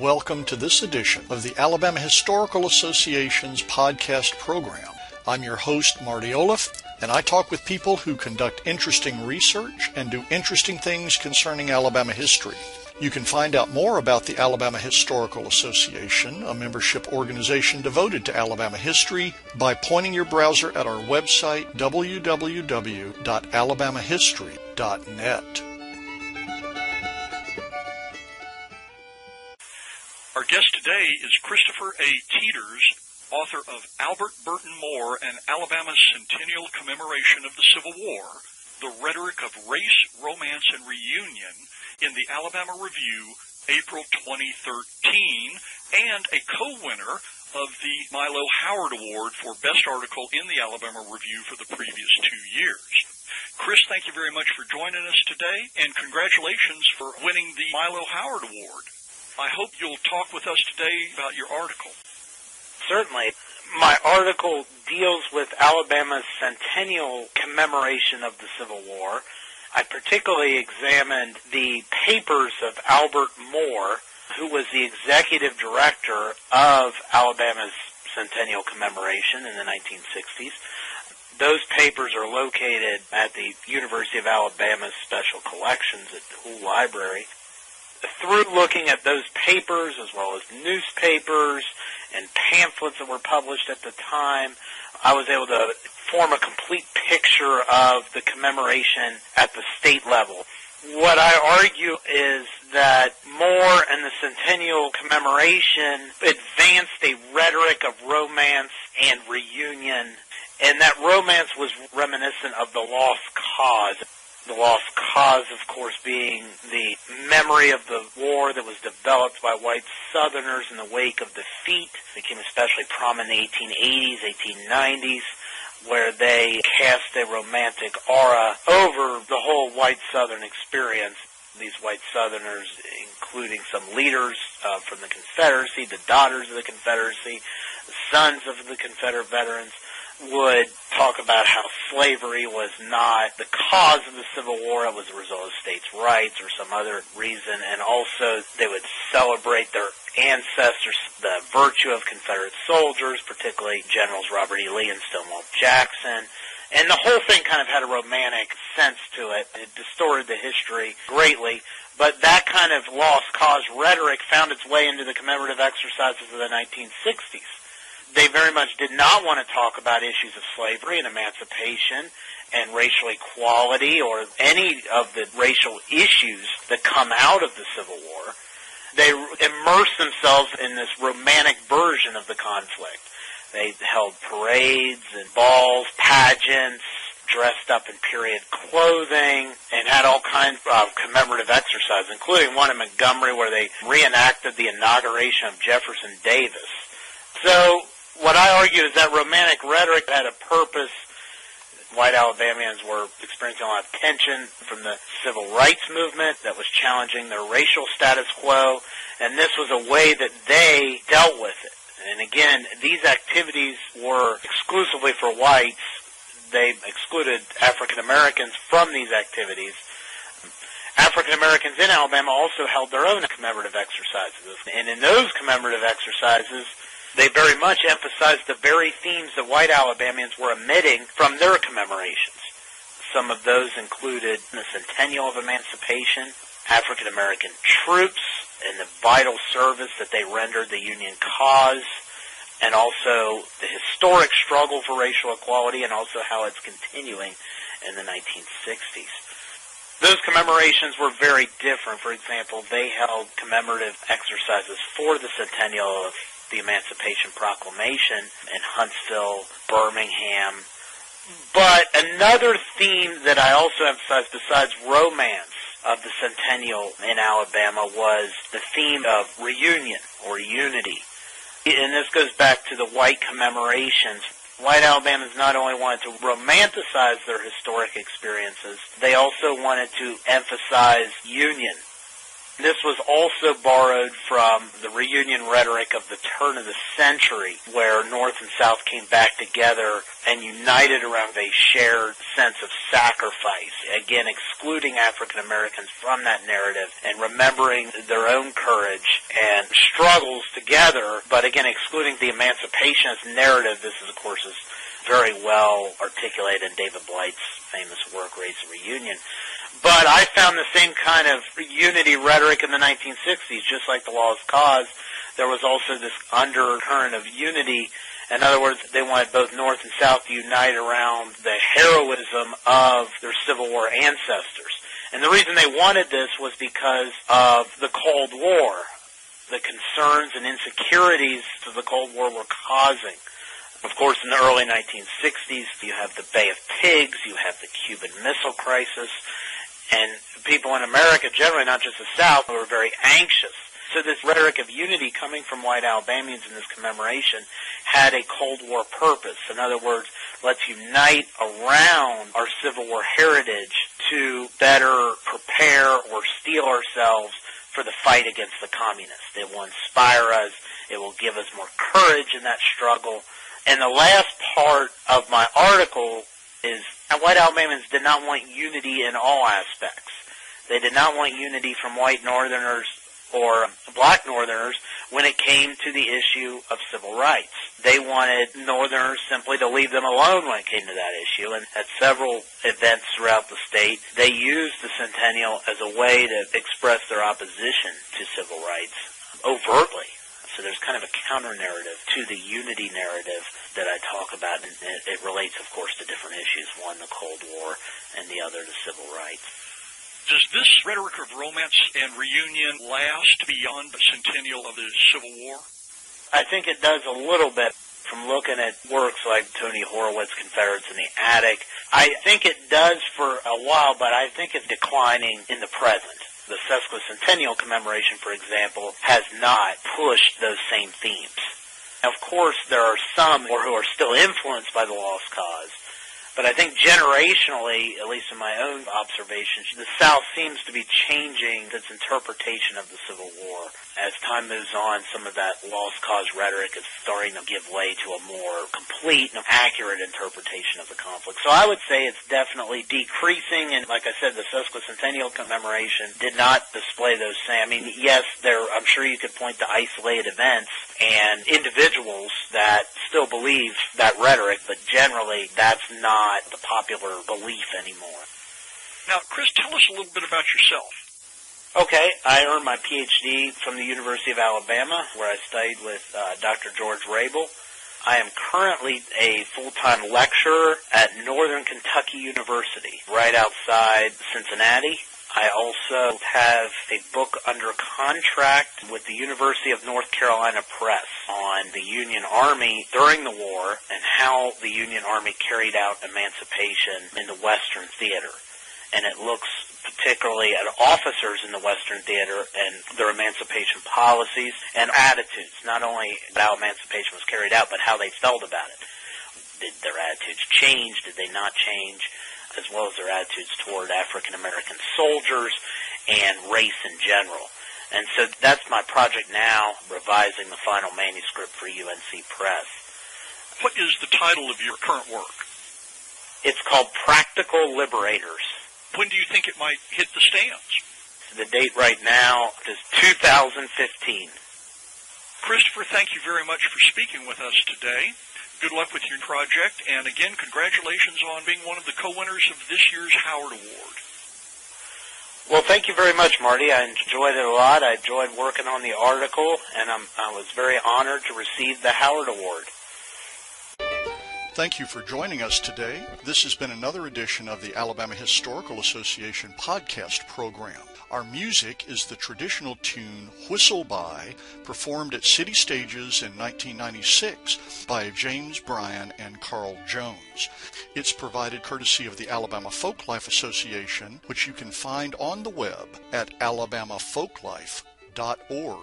welcome to this edition of the Alabama Historical Association's podcast program. I'm your host, Marty Olliff, and I talk with people who conduct interesting research and do interesting things concerning Alabama history. You can find out more about the Alabama Historical Association, a membership organization devoted to Alabama history, by pointing your browser at our website, www.alabamahistory.net. guest today is Kristopher A. Teters, author of Albert Burton Moore and Alabama's Centennial Commemoration of the Civil War, The Rhetoric of Race, Romance, and Reunion in the Alabama Review, April 2013, and a co-winner of the Milo Howard Award for Best Article in the Alabama Review for the previous two years. Chris, thank you very much for joining us today, and congratulations for winning the Milo Howard Award. I hope you'll talk with us today about your article. Certainly. My article deals with Alabama's centennial commemoration of the Civil War I particularly examined the papers of Albert Moore, who was the executive director of Alabama's centennial commemoration in the 1960s. Those papers are located at the University of Alabama's Special Collections at the Hoole Library. Through looking at those papers, as well as newspapers and pamphlets that were published at the time, I was able to form a complete picture of the commemoration at the state level. What I argue is that Moore and the centennial commemoration advanced a rhetoric of romance and reunion, and that romance was reminiscent of the lost cause. The lost cause, of course, being the memory of the war that was developed by white Southerners in the wake of defeat. It became especially prominent in the 1880s, 1890s where they cast a romantic aura over the whole white Southern experience. These white Southerners, including some leaders uh, from the Confederacy, the daughters of the Confederacy, the sons of the Confederate veterans, would talk about how slavery was not the cause of the Civil War, it was a result of states' rights or some other reason, and also they would celebrate their ancestors, the virtue of Confederate soldiers, particularly Generals Robert E. Lee and Stonewall Jackson. And the whole thing kind of had a romantic sense to it. It distorted the history greatly. But that kind of lost cause rhetoric found its way into the commemorative exercises of the 1960s. They very much did not want to talk about issues of slavery and emancipation and racial equality or any of the racial issues that come out of the Civil War they immersed themselves in this romantic version of the conflict. They held parades and balls, pageants, dressed up in period clothing, and had all kinds of commemorative exercises, including one in Montgomery where they reenacted the inauguration of Jefferson Davis. So what I argue is that romantic rhetoric had a purpose white Alabamians were experiencing a lot of tension from the civil rights movement that was challenging their racial status quo, and this was a way that they dealt with it. And again, these activities were exclusively for whites. They excluded African Americans from these activities. African Americans in Alabama also held their own commemorative exercises. And in those commemorative exercises, they very much emphasized the very themes that white Alabamians were emitting from their commemorations. Some of those included the centennial of emancipation, African American troops, and the vital service that they rendered the Union cause, and also the historic struggle for racial equality, and also how it's continuing in the 1960s. Those commemorations were very different. For example, they held commemorative exercises for the centennial of the Emancipation Proclamation in Huntsville, Birmingham. But another theme that I also emphasized besides romance of the centennial in Alabama was the theme of reunion or unity. And this goes back to the white commemorations. White Alabamans not only wanted to romanticize their historic experiences, they also wanted to emphasize union This was also borrowed from the reunion rhetoric of the turn of the century, where North and South came back together and united around a shared sense of sacrifice. Again, excluding African Americans from that narrative and remembering their own courage and struggles together, but again, excluding the emancipationist narrative. This is, of course, is very well articulated in David Blight's famous work, Race and Reunion. But I found the same kind of unity rhetoric in the 1960s, just like the Lost Cause. There was also this undercurrent of unity. In other words, they wanted both North and South to unite around the heroism of their Civil War ancestors. And the reason they wanted this was because of the Cold War, the concerns and insecurities that the Cold War were causing. Of course, in the early 1960s, you have the Bay of Pigs, you have the Cuban Missile Crisis, and people in America generally, not just the South, were very anxious. So this rhetoric of unity coming from white Alabamians in this commemoration had a Cold War purpose. In other words, let's unite around our Civil War heritage to better prepare or steel ourselves for the fight against the communists. It will inspire us. It will give us more courage in that struggle. And the last part of my article is white Alabamians did not want unity in all aspects. They did not want unity from white Northerners or black Northerners when it came to the issue of civil rights. They wanted Northerners simply to leave them alone when it came to that issue. And at several events throughout the state, they used the centennial as a way to express their opposition to civil rights overtly. So there's kind of a counter narrative to the unity narrative that I talk about, and it, it relates, of course, to different issues. One, the Cold War, and the other, the civil rights. Does this rhetoric of romance and reunion last beyond the centennial of the Civil War? I think it does a little bit from looking at works like Tony Horwitz, Confederates in the Attic. I think it does for a while, but I think it's declining in the present the sesquicentennial commemoration, for example, has not pushed those same themes. Of course, there are some who are still influenced by the lost cause, but I think generationally, at least in my own observations, the South seems to be changing its interpretation of the Civil War. As time moves on, some of that lost cause rhetoric is starting to give way to a more complete and accurate interpretation of the conflict. So I would say it's definitely decreasing, and like I said, the sesquicentennial commemoration did not display those same. I mean, yes, there. I'm sure you could point to isolated events and individuals that still believe that rhetoric, but generally that's not the popular belief anymore. Now, Chris, tell us a little bit about yourself. Okay, I earned my PhD from the University of Alabama, where I studied with uh, Dr. George Rable. I am currently a full-time lecturer at Northern Kentucky University, right outside Cincinnati. I also have a book under contract with the University of North Carolina Press on the Union Army during the war and how the Union Army carried out emancipation in the Western theater. And it looks particularly at officers in the Western theater and their emancipation policies and attitudes, not only how emancipation was carried out, but how they felt about it. Did their attitudes change? Did they not change? As well as their attitudes toward African American soldiers and race in general. And so that's my project now, revising the final manuscript for UNC Press. What is the title of your current work? It's called Practical Liberators. When do you think it might hit the stands? The date right now is 2015. Kristopher, thank you very much for speaking with us today. Good luck with your project, and again, congratulations on being one of the co-winners of this year's Howard Award. Well, thank you very much, Marty. I enjoyed it a lot. I enjoyed working on the article, and I'm, I was very honored to receive the Howard Award. Thank you for joining us today. This has been another edition of the Alabama Historical Association podcast program. Our music is the traditional tune Whistle By, performed at City Stages in 1996 by James Bryan and Carl Jones. It's provided courtesy of the Alabama Folklife Association, which you can find on the web at alabamafolklife.org.